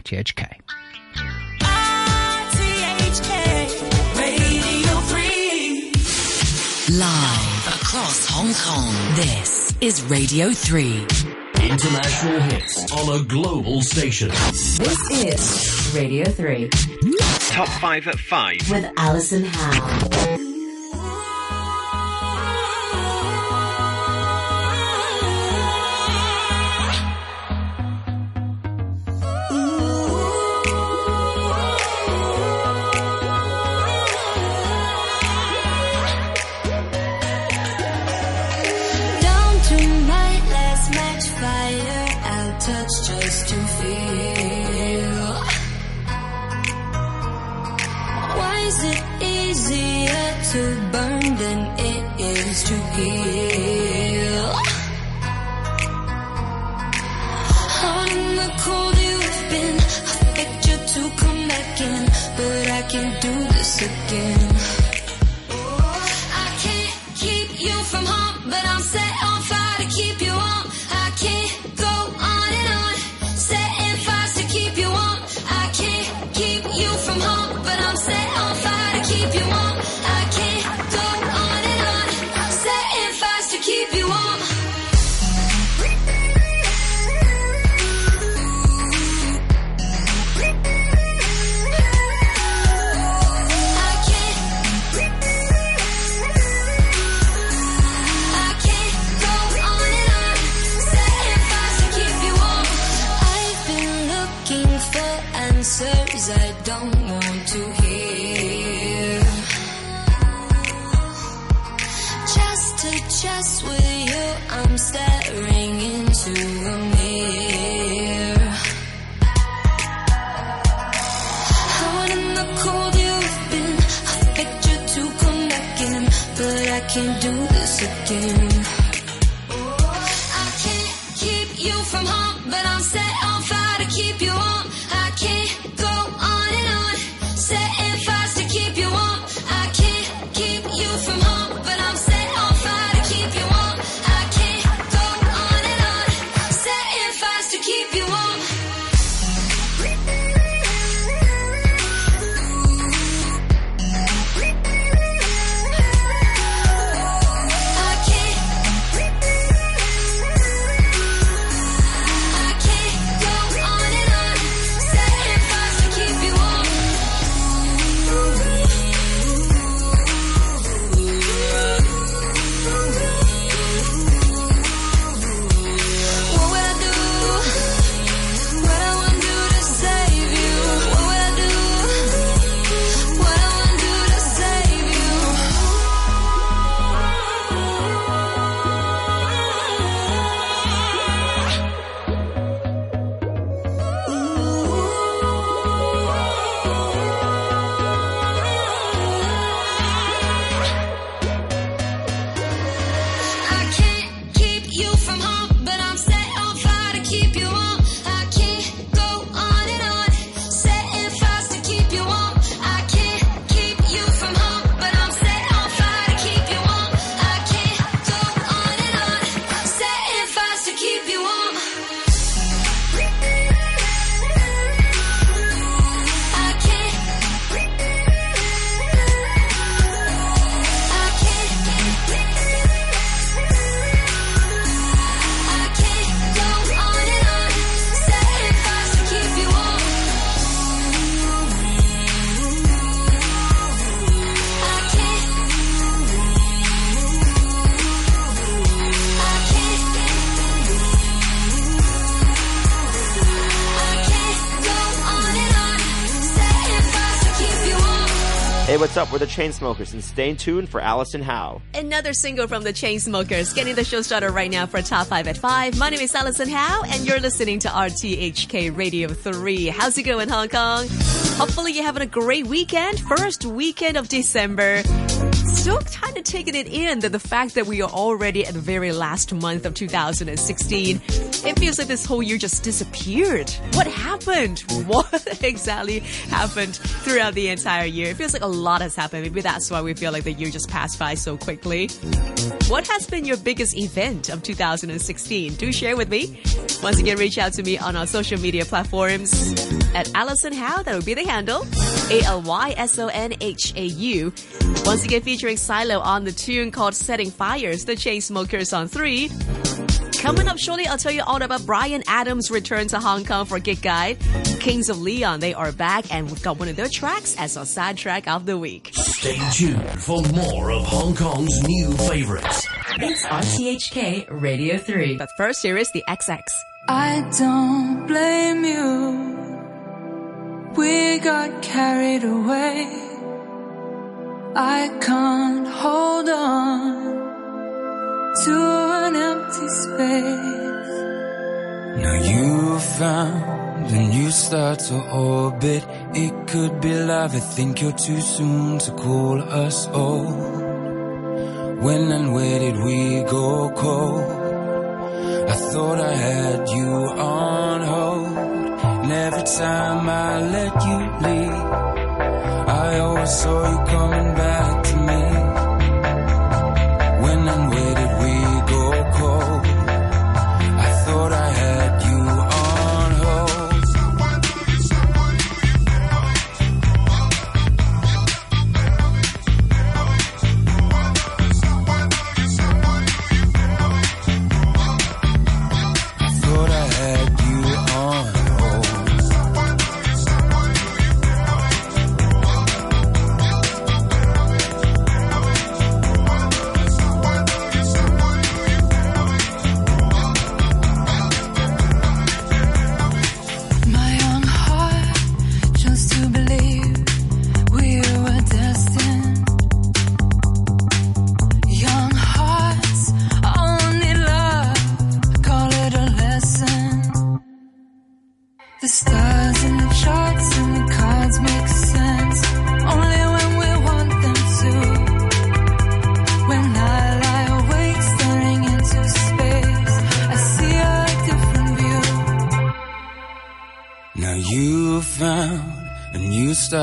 RTHK. RTHK Radio Three Live across Hong Kong, this is Radio 3. International hits on a global station. This is Radio 3. Top 5 at 5 with Alyson Hau. wounds to heal. Hot in the cold you've been, I begged you to come back in, but I can't do this again. can't do this again. the Chainsmokers and stay tuned for Alyson Hau. Another single from the Chainsmokers. Getting the show started right now for Top 5 at 5. My name is Alyson Hau and you're listening to RTHK Radio 3. How's it going, Hong Kong? Hopefully you're having a great weekend. First weekend of December still kind of taking it in that the fact that we are already at the very last month of 2016. It feels like this whole year just disappeared. What happened? What exactly happened throughout the entire year? It feels like a lot has happened. Maybe that's why we feel like the year just passed by so quickly. What has been your biggest event of 2016? Do share with me. Once again, reach out to me on our social media platforms at Alyson Hau. That would be the handle. A L Y S O N H A U. Once again, featuring XYLØ on the tune called Setting Fires, the Chainsmokers on 3. Coming up shortly, I'll tell you all about Bryan Adams' return to Hong Kong for Gig Guide. Kings of Leon, they are back, and we've got one of their tracks as our side track of the week. Stay tuned for more of Hong Kong's new favorites. It's RTHK Radio 3. But first, here is the XX. I don't blame you. We got carried away. I can't hold on to an empty space. Now you found a new star to orbit. It could be love. I think you're too soon to call us old. When and where did we go cold? I thought I had you on hold. And every time I let you leave, I always saw you coming back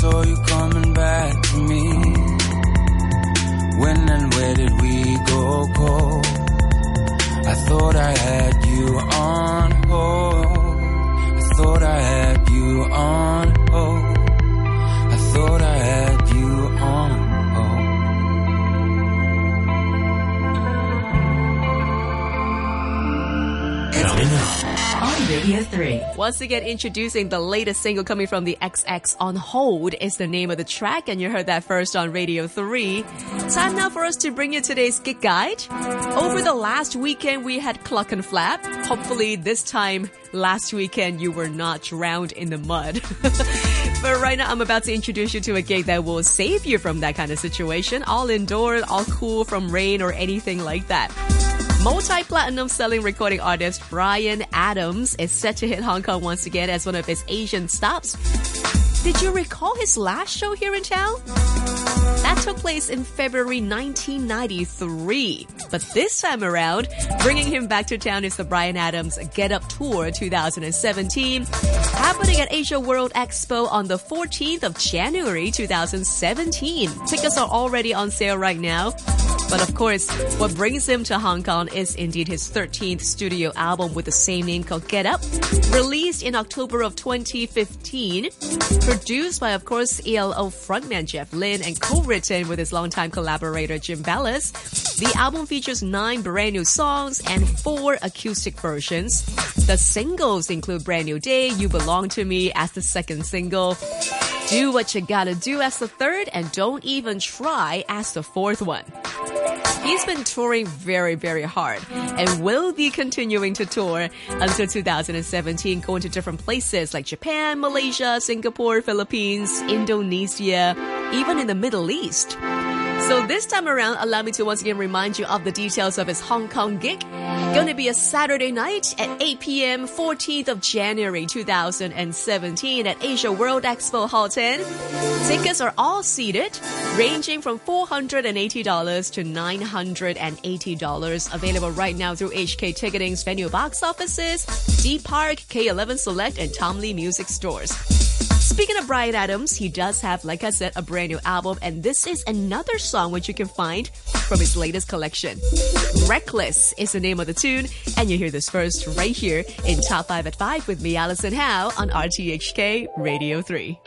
saw you coming back to me. When and where did we go cold? I thought I had you on hold. I thought I had you on Radio 3. Once again, introducing the latest single coming from the XX on Hold is the name of the track, and you heard that first on Radio 3. Time now for us to bring you today's gig guide. Over the last weekend, we had Clockenflap. Hopefully, this time last weekend, you were not drowned in the mud. but right now, I'm about to introduce you to a gig that will save you from that kind of situation. All indoors, all cool from rain or anything like that. Multi-platinum selling recording artist Bryan Adams is set to hit Hong Kong once again as one of his Asian stops. Did you recall his last show here in town? That took place in February 1993. But this time around, bringing him back to town is the Bryan Adams Get Up Tour 2017, happening at Asia World Expo on the 14th of January 2017. Tickets are already on sale right now. But of course, what brings him to Hong Kong is indeed his 13th studio album with the same name called Get Up, released in October of 2015, produced by, of course, ELO frontman Jeff Lynne and co-written with his longtime collaborator Jim Vallance. The album features nine brand new songs and four acoustic versions. The singles include Brand New Day, You Belong to Me as the second single, Do What You Gotta Do as the third, and Don't Even Try as the fourth one. He's been touring very, very hard and will be continuing to tour until 2017, going to different places like Japan, Malaysia, Singapore, Philippines, Indonesia, even in the Middle East. So this time around, allow me to once again remind you of the details of his Hong Kong gig. To be a Saturday night at 8 p.m., 14th of January 2017 at Asia World Expo Hall 10. Tickets are all seated, ranging from $480 to $980. Available right now through HK Ticketing's venue box offices, D Park, K11 Select, and Tom Lee Music Stores. Speaking of Bryan Adams, he does have, like I said, a brand new album, and this is another song which you can find from his latest collection. Reckless is the name of the tune, and you hear this first right here in Top 5 at 5 with me, Alyson Hau, on RTHK Radio 3.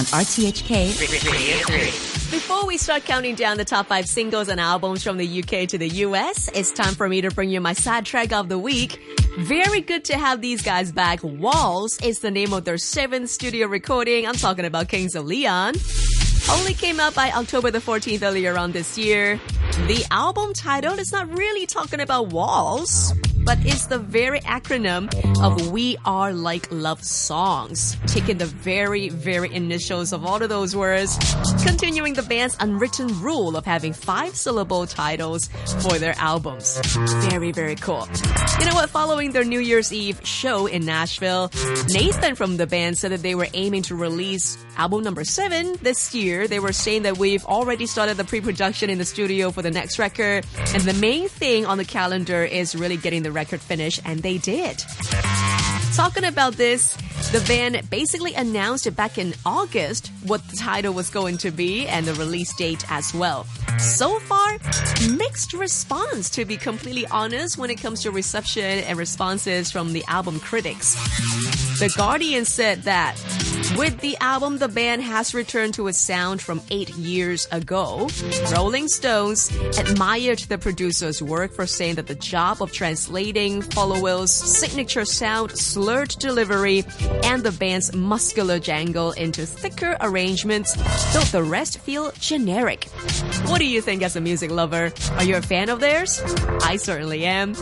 On RTHK Radio 3. Before we start counting down the top five singles and albums from the UK to the US, it's time for me to bring you my sad track of the week. Very good to have these guys back. Walls is the name of their seventh studio recording. I'm talking about Kings of Leon. Only came out by October the 14th earlier on this year. The album title is not really talking about walls, but it's the very acronym of We Are Like Love Songs, taking the very, very initials of all of those words, continuing the band's unwritten rule of having five syllable titles for their albums. Very, very cool. You know what? Following their New Year's Eve show in Nashville, Nathan from the band said that they were aiming to release album number seven this year. They were saying that we've already started the pre-production in the studio for the next record, and the main thing on the calendar is really getting the record finish, and they did. Talking about this, the band basically announced back in August what the title was going to be and the release date as well. So far, mixed response to be completely honest when it comes to reception and responses from the album critics. The Guardian said that with the album, the band has returned to a sound from eight years ago. Rolling Stones admired the producer's work for saying that the job of translating Followill's signature sound, slurred delivery, and the band's muscular jangle into thicker arrangements, though the rest feel generic. What do you think as a music lover? Are you a fan of theirs? I certainly am.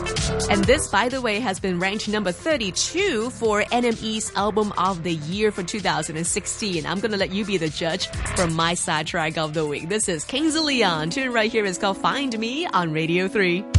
And this, by the way, has been ranked number 32 for NME's Album of the Year for 2016. I'm gonna let you be the judge for my sidetrack of the week. This is Kings of Leon. Tune right here is called Find Me on Radio 3.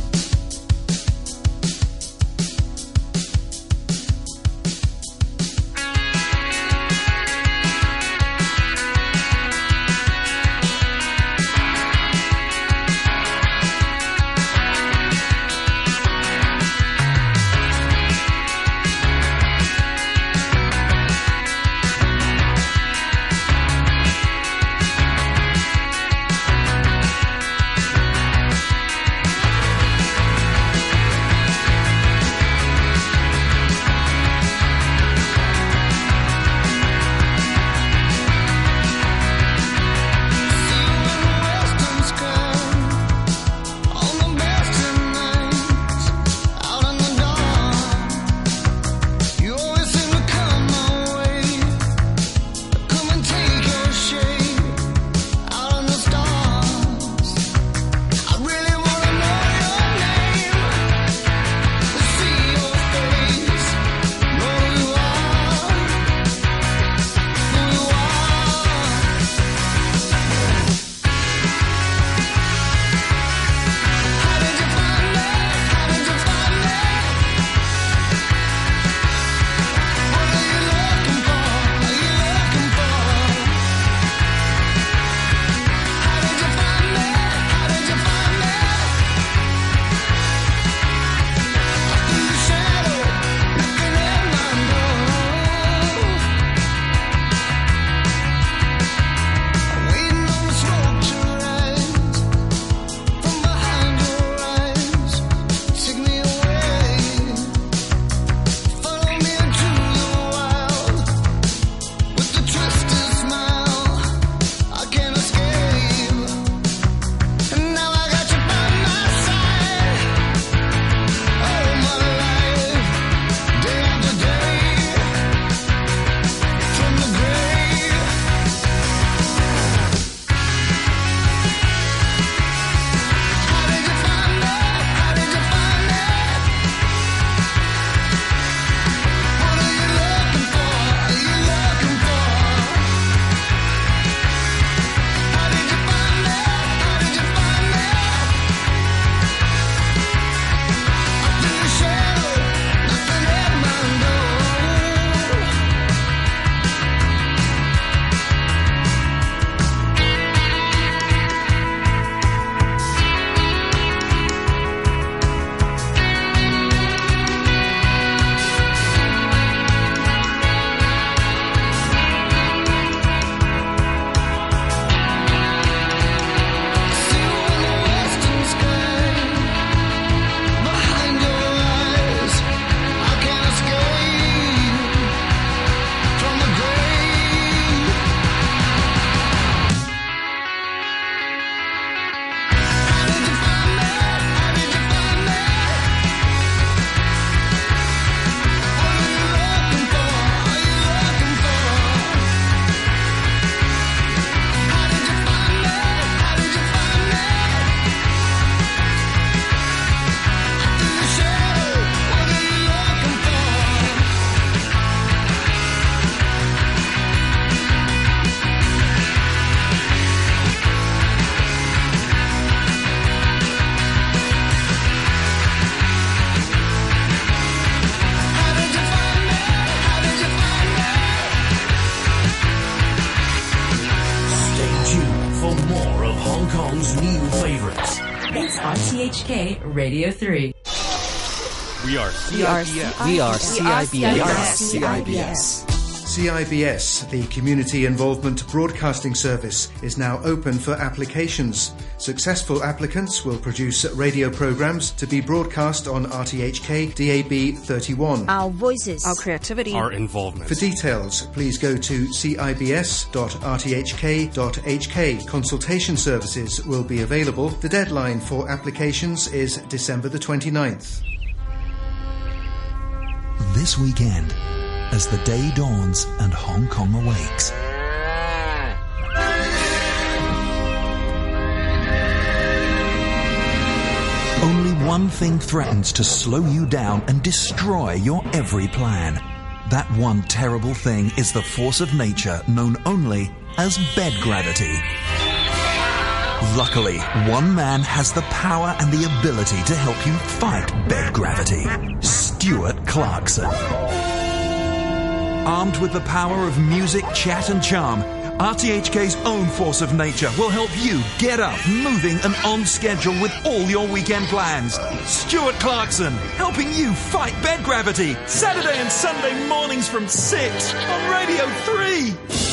Radio 3. We are We are We are CIBS. CIBS. CIBS, the Community Involvement Broadcasting Service, is now open for applications. Successful applicants will produce radio programs to be broadcast on RTHK DAB 31. Our voices. Our creativity. our involvement. For details, please go to cibs.rthk.hk. Consultation services will be available. The deadline for applications is December the 29th. This weekend, as the day dawns and Hong Kong awakes. One thing threatens to slow you down and destroy your every plan. That one terrible thing is the force of nature known only as bed gravity. Luckily, one man has the power and the ability to help you fight bed gravity. Stuart Clarkson. Armed with the power of music, chat, and charm, RTHK's own force of nature will help you get up, moving, and on schedule with all your weekend plans. Stuart Clarkson, helping you fight bed gravity. Saturday and Sunday mornings from 6 on Radio 3.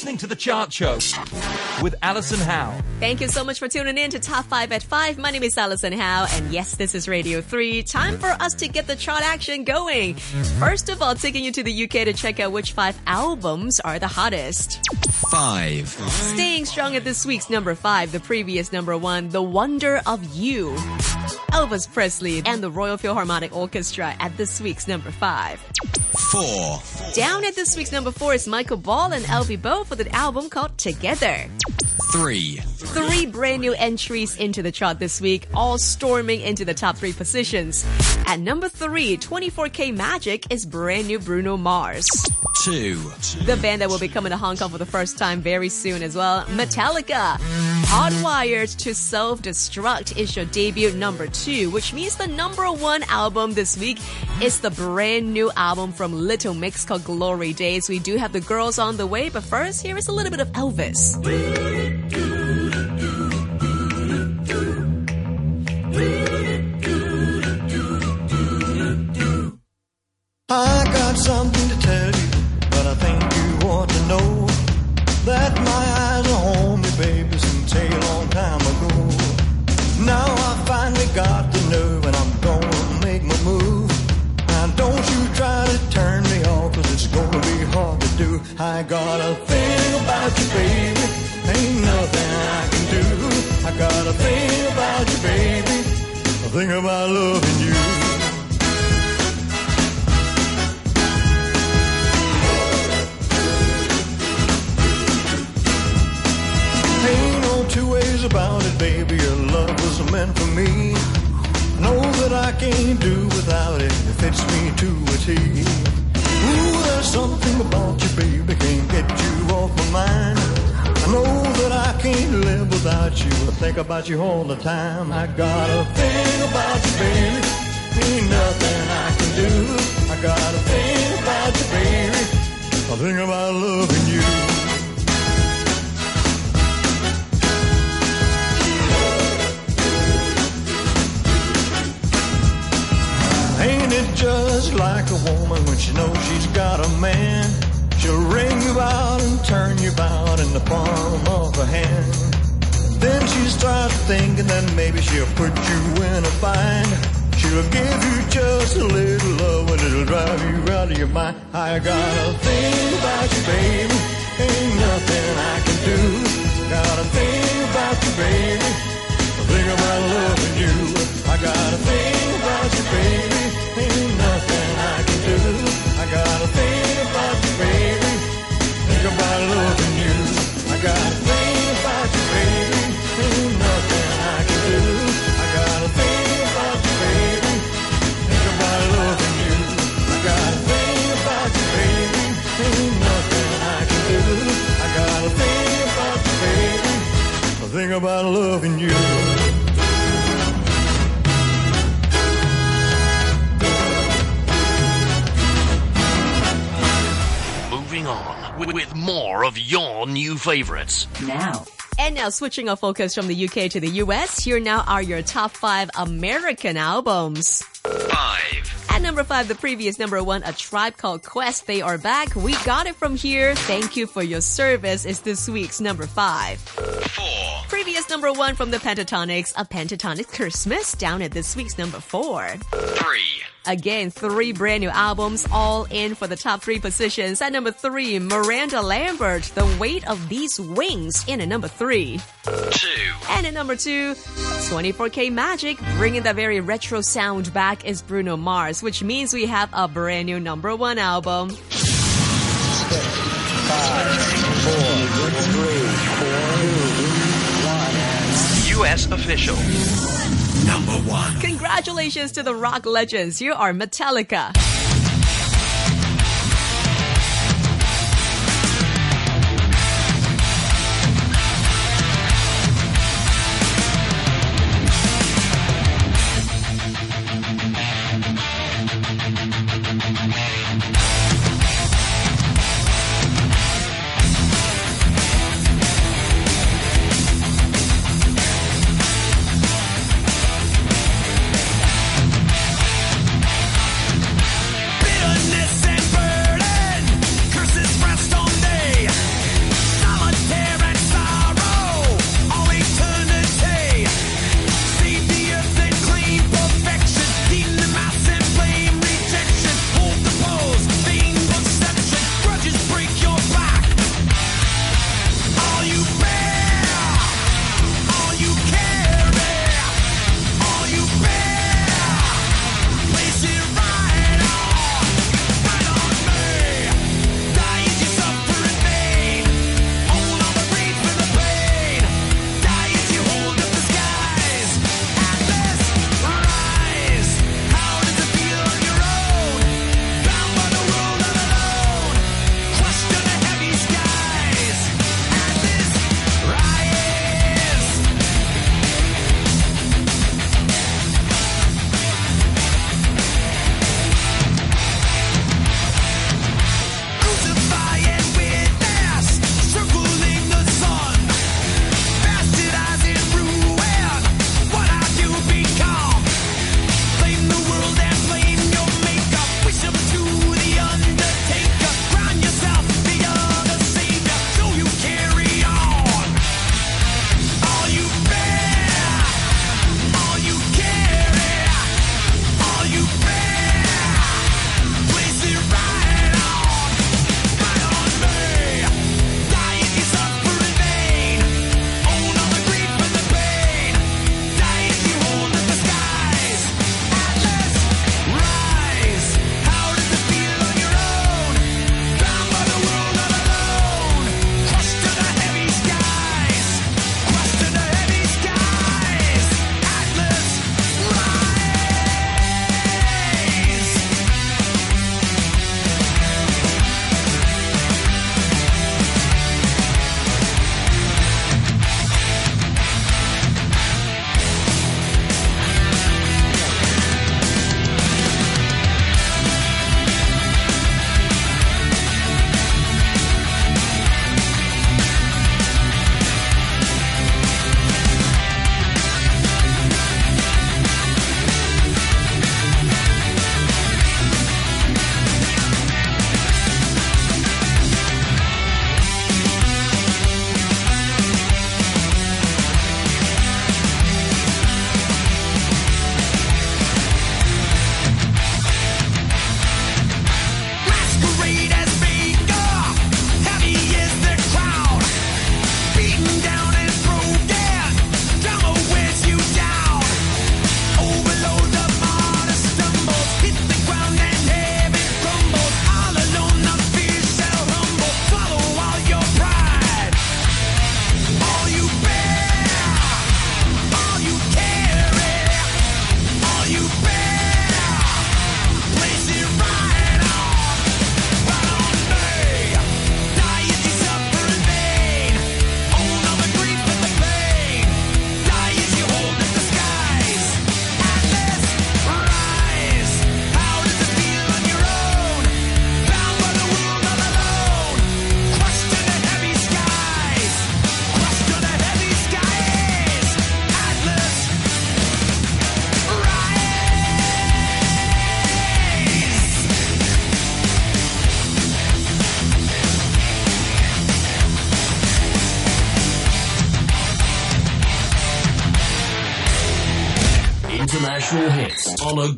Listening to The Chart Show with Alyson Hau. Thank you so much for tuning in to Top 5 at 5. My name is Alyson Hau, and yes, this is Radio 3. Time for us to get the chart action going. First of all, taking you to the UK to check out which five albums are the hottest. Five. Staying strong at this week's number 5, the previous number 1, The Wonder of You. Elvis Presley and the Royal Philharmonic Orchestra at this week's number 5. Four. Down at this week's number 4 is Michael Ball and Alfie Boe for the album called Together. Three. Three brand new entries into the chart this week, all storming into the top three positions. At number three, 24K Magic is brand new Bruno Mars. Two. The band that will be coming to Hong Kong for the first time very soon as well, Metallica. Hardwired to Self Destruct is your debut number two, which means the number one album this week is the brand new album from Little Mix called Glory Days. We do have the girls on the way, but first, here is a little bit of Elvis. I got something to tell you, but I think you ought to know that my eyes are on me, baby, since a long time ago. Now I finally got the nerve and I'm gonna make my move. Now don't you try to turn me off, cause it's gonna be hard to do. I got a thing about you, baby, ain't nothing I can do. I got a thing about you, baby, a thing about loving can't do without it. It fits me to a T. Ooh, there's something about you, baby. Can't get you off my mind. I know that I can't live without you. I think about you all the time. I got a thing about you, baby. Ain't nothing I can do. I got a thing about you, baby. A thing about loving you. Just like a woman when she knows she's got a man? She'll ring you out and turn you about in the palm of her hand. Then she starts thinking that maybe she'll put you in a bind. She'll give you just a little love and it'll drive you out of your mind. I got a thing about you, baby. Ain't nothing I can do. Got a thing about you, baby. A thing about loving you. I got a thing about you, baby. Ain't I I got a thing favorites. Now. And now switching our focus from the UK to the US, here now are your top five American albums. Five. At number five, the previous number one, A Tribe Called Quest, They Are Back. We got it from here. Thank you for your service is this week's number five. Four. Previous number one from the Pentatonix, A Pentatonix Christmas, down at this week's number four. Three. Again, three brand new albums, all in for the top three positions. At number three, Miranda Lambert, The Weight of These Wings, in at number three. Two. And at number two, 24K Magic, bringing the very retro sound back is Bruno Mars, which means we have a brand new number one album. US official. Number one. Congratulations to the rock legends. You are Metallica.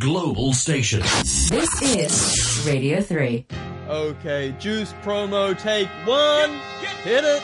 Global station. This is Radio 3. Okay, juice promo take one. Hit it.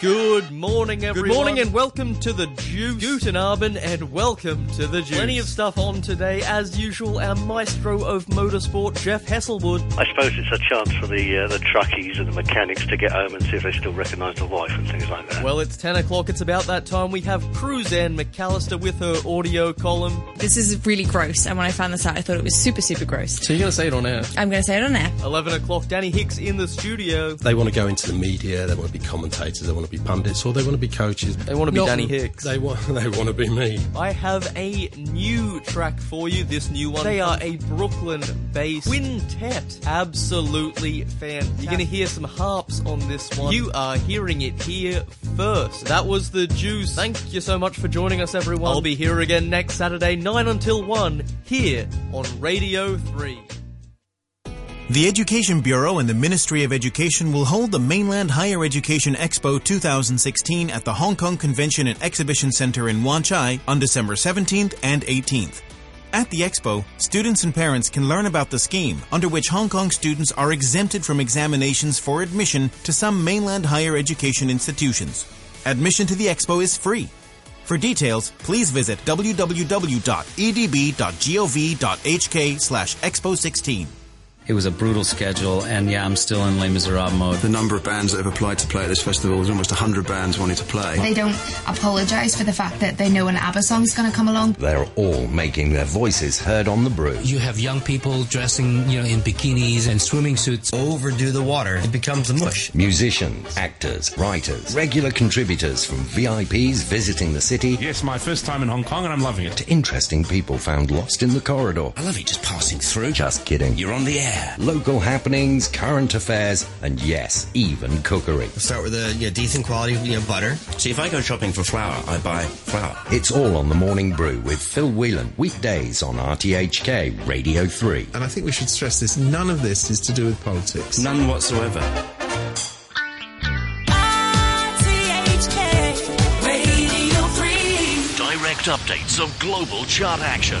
Good morning, everyone. Good morning, and welcome to the Juice. Guten Abend, and welcome to the Juice. Plenty of stuff on today, as usual. Our maestro of motorsport, Jeff Hesselwood. I suppose it's a chance for the uh, the truckies and the mechanics to get home and see if they still recognise the wife and things like that. Well, it's 10 o'clock. It's about that time. We have Cruzanne McAllister with her audio column. This is really gross, and when I found this out, I thought it was super, super gross. So you're going to say it on air? I'm going to say it on air. 11 o'clock. Danny Hicks in the studio. They want to go into the media. They want to be commentators. They want to be pundits, or they want to be coaches. They want to be Not- Danny Hicks. They want. They want to be me. I have a new track for you. This new one. They are a Brooklyn-based quintet. Absolutely fan. You're going to hear some harps on this one. You are hearing it here first. That was the juice. Thank you so much for joining us, everyone. I'll be here again next Saturday, nine until one, here on Radio Three. The Education Bureau and the Ministry of Education will hold the Mainland Higher Education Expo 2016 at the Hong Kong Convention and Exhibition Center in Wan Chai on December 17th and 18th. At the expo, students and parents can learn about the scheme under which Hong Kong students are exempted from examinations for admission to some mainland higher education institutions. Admission to the expo is free. For details, please visit www.edb.gov.hk slash expo16. It was a brutal schedule, and yeah, I'm still in Les Miserables mode. The number of bands that have applied to play at this festival is almost 100 bands wanting to play. They don't apologise for the fact that they know an ABBA song's going to come along. They're all making their voices heard on the brew. You have young people dressing, you know, in bikinis and swimming suits. Overdo the water, it becomes a mush. Musicians, actors, writers, regular contributors from VIPs visiting the city. Yes, my first time in Hong Kong and I'm loving it. To interesting people found lost in the corridor. I love it just passing through. Just kidding. You're on the air. Local happenings, current affairs, and yes, even cookery. Start with a you know, decent quality you know, butter. See, if I go shopping for flour, I buy flour. It's all on the morning brew with Phil Whelan, weekdays on RTHK Radio 3. And I think we should stress this none of this is to do with politics. None whatsoever. Direct updates of global chart action.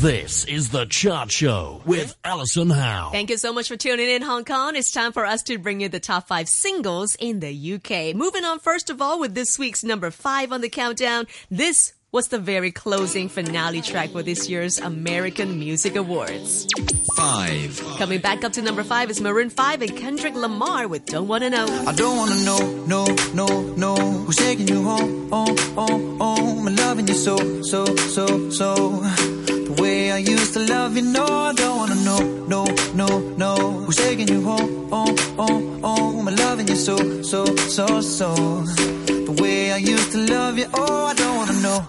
This is the Chart Show with Alyson Hau. Thank you so much for tuning in, Hong Kong. It's time for us to bring you the top five singles in the UK. Moving on, first of all, with this week's number five on the countdown. This was the very closing finale track for this year's American Music Awards. Five. Coming back up to number five is Maroon 5 and Kendrick Lamar with Don't Wanna Know. I don't wanna know, no, no, no. Who's taking you home, home, home, home? And loving you so, so, so, so. The way I used to love you, no, I don't wanna know, no, no, no. Who's taking you home, home, home, home? And loving you so, so, so, so. The way I used to love you, oh, I don't wanna know.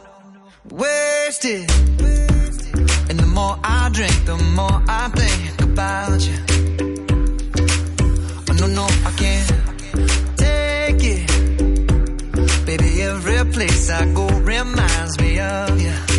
Wasted. And the more I drink, the more I think about you. Oh, no, no, I can't take it. Baby, every place I go reminds me of you.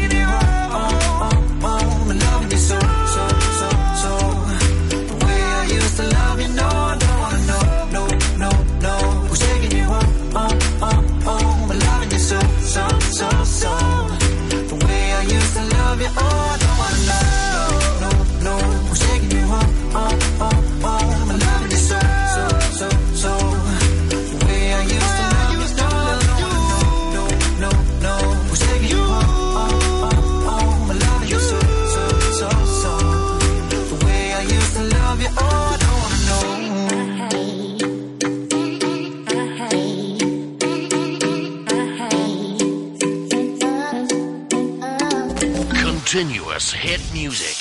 Continuous hit music.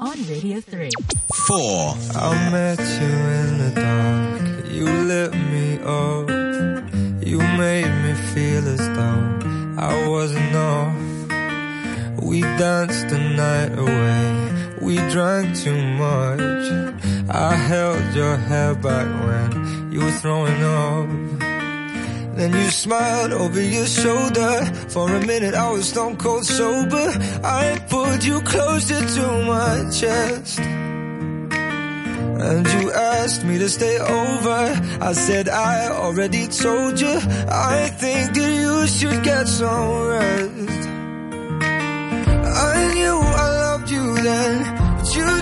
On Radio 3. Four. I met you in the dark. You lit me up. You made me feel as though I wasn't off. We danced the night away. We drank too much. I held your hair back when you were throwing up. Then you smiled over your shoulder. For a minute I was stone cold sober. I pulled you closer to my chest. And you asked me to stay over. I said I already told you. I think that you should get some rest. I knew I loved you then, but you'd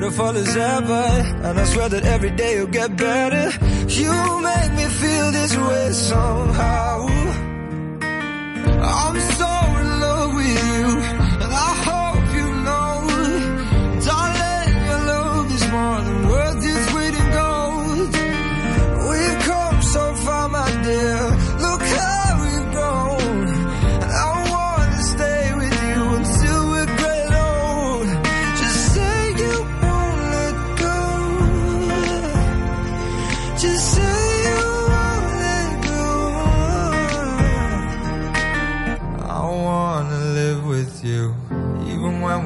beautiful as ever. And I swear that every day you'll get better. You make me feel this way somehow.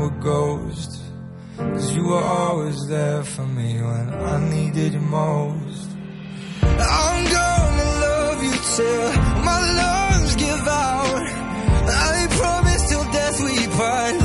Even when. Cause you were always there for me when I needed you most. I'm gonna love you till my lungs give out. I promise till death we part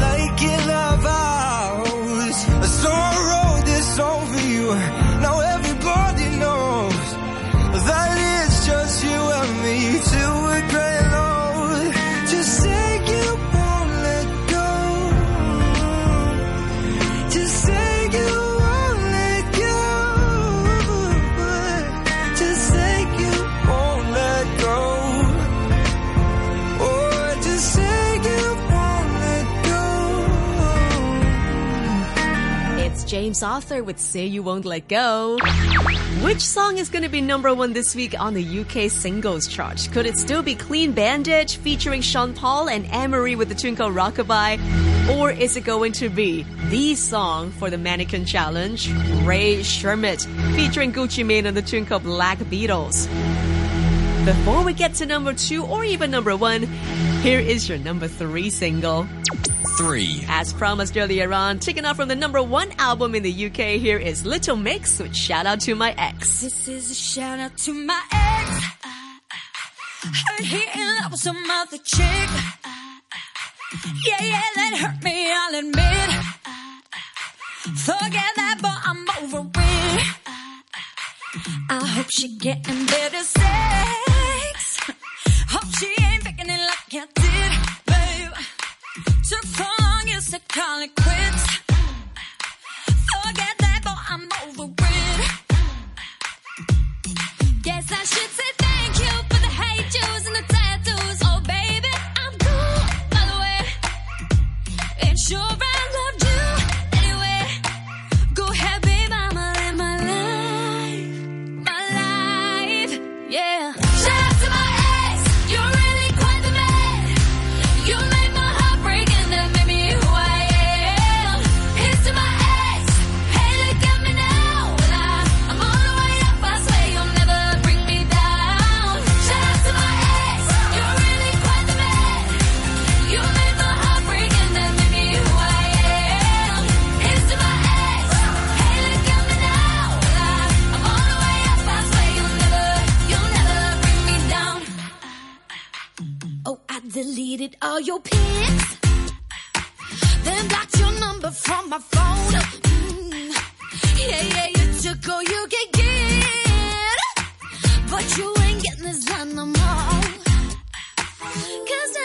James Arthur with Say You Won't Let Go. Which song is going to be number one this week on the UK singles chart? Could it still be Clean Bandit featuring Sean Paul and Anne-Marie with the tune called Rockabye? Or is it going to be the song for the Mannequin Challenge, Rae Sremmurd featuring Gucci Mane on the tune called Black Beatles? before we get to number two or even number one, here is your number three single. Three. As promised earlier on, taken off from the number one album in the UK, here is Little Mix with Shout Out to My Ex. This is a shout out to my ex. Heard he in love with some other chick. Yeah, yeah, that hurt me, I'll admit. Forget that, but I'm over it. I hope she getting better. Say. Hope she ain't faking it like I did, babe. Took so long, you said call it quits. deleted all your pics, then blocked your number from my phone. Mm. Yeah, yeah, you took all you could get, but you ain't getting this done no more. Cause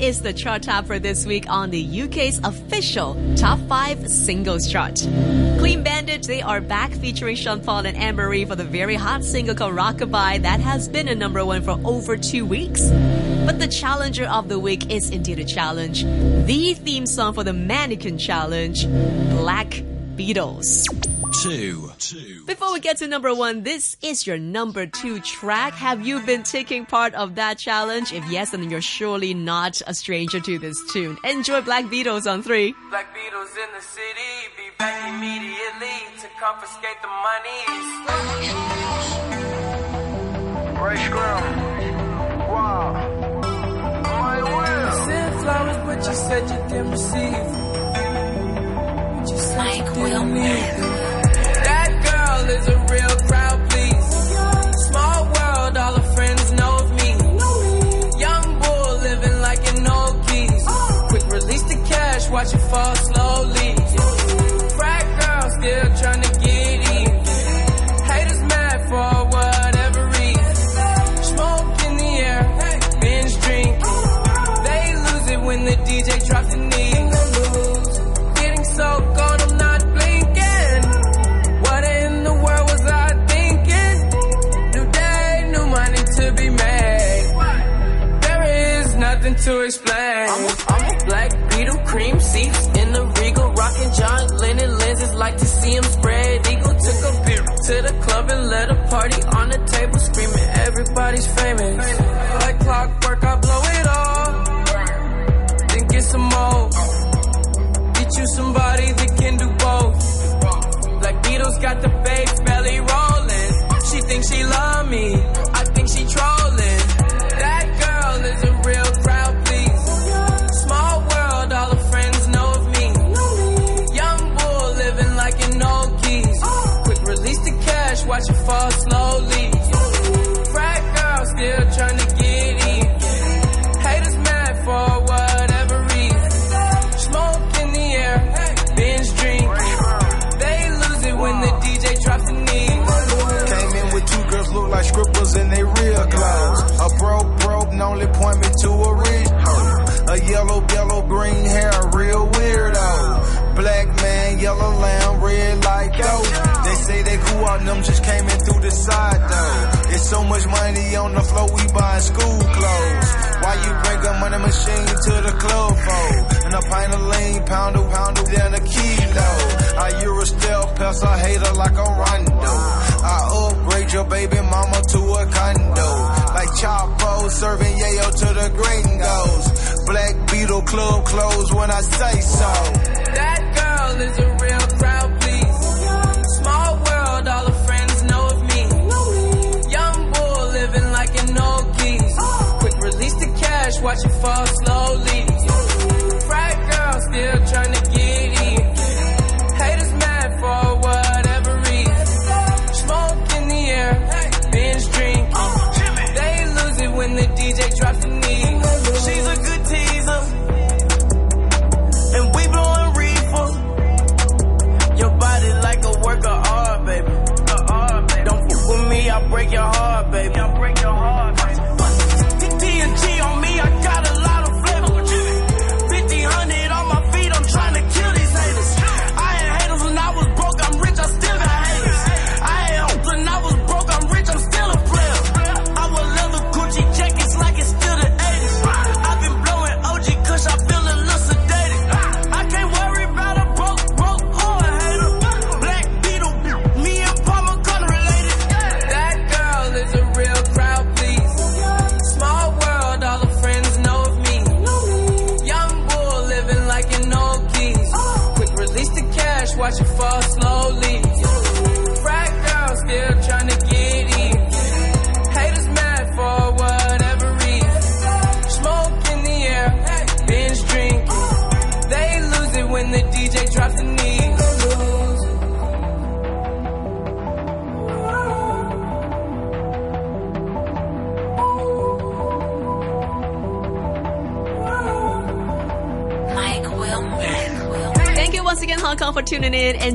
Is the chart top for this week on the UK's official top five singles chart. Clean Bandit, they are back featuring Sean Paul and Anne Marie for the very hot single called Rockabye that has been a number one for over two weeks. But the challenger of the week is indeed a challenge. The theme song for the Mannequin Challenge, Black Beatles two. Before we get to number one, this is your number two track. Have you been taking part of that challenge? If yes, then you're surely not a stranger to this tune. Enjoy Black Beatles on three. Black Beatles in the city, be back immediately to confiscate the money. Flowers, but you said you didn't receive. Just like Will Smith. party on the table, screaming everybody's famous. money on the floor, we buyin' school clothes. Why you bring a money machine to the club for? And a pint of lean, pound a pound of down a kilo. I you a stealth pest, I hate her like a rondo. I upgrade your baby mama to a condo. Like Chapo serving yayo to the gringos. Black Beetle club clothes when I say so. That girl is a watch it fall slowly. Right girl, still trying to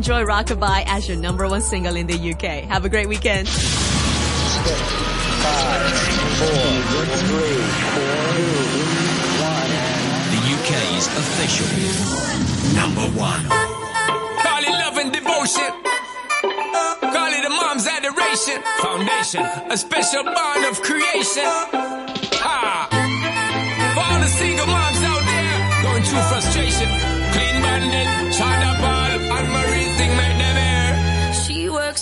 enjoy Rockabye as your number one single in the UK. Have a great weekend. Six, five, four, three, four, two, the UK's official number one. Call it love and devotion. Call it a mom's adoration. Foundation, a special bond of creation. Ha! For all the single moms out there going through frustration, clean minded, child up.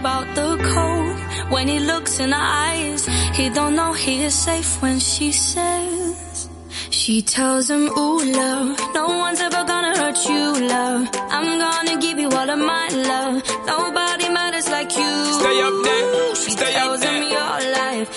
about the cold when he looks in her eyes. He don't know he is safe when she says. She tells him, ooh love, no one's ever gonna hurt you love. I'm gonna give you all of my love. Nobody matters like you. Stay up there. She Stay tells up there. him your life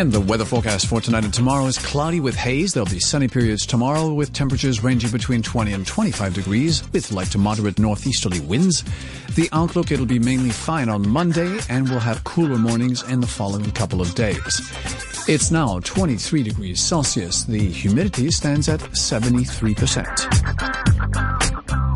And the weather forecast for tonight and tomorrow is cloudy with haze. There'll be sunny periods tomorrow with temperatures ranging between 20 and 25 degrees with light to moderate northeasterly winds. The outlook, it'll be mainly fine on Monday and we'll have cooler mornings in the following couple of days. It's now 23 degrees Celsius. The humidity stands at 73%.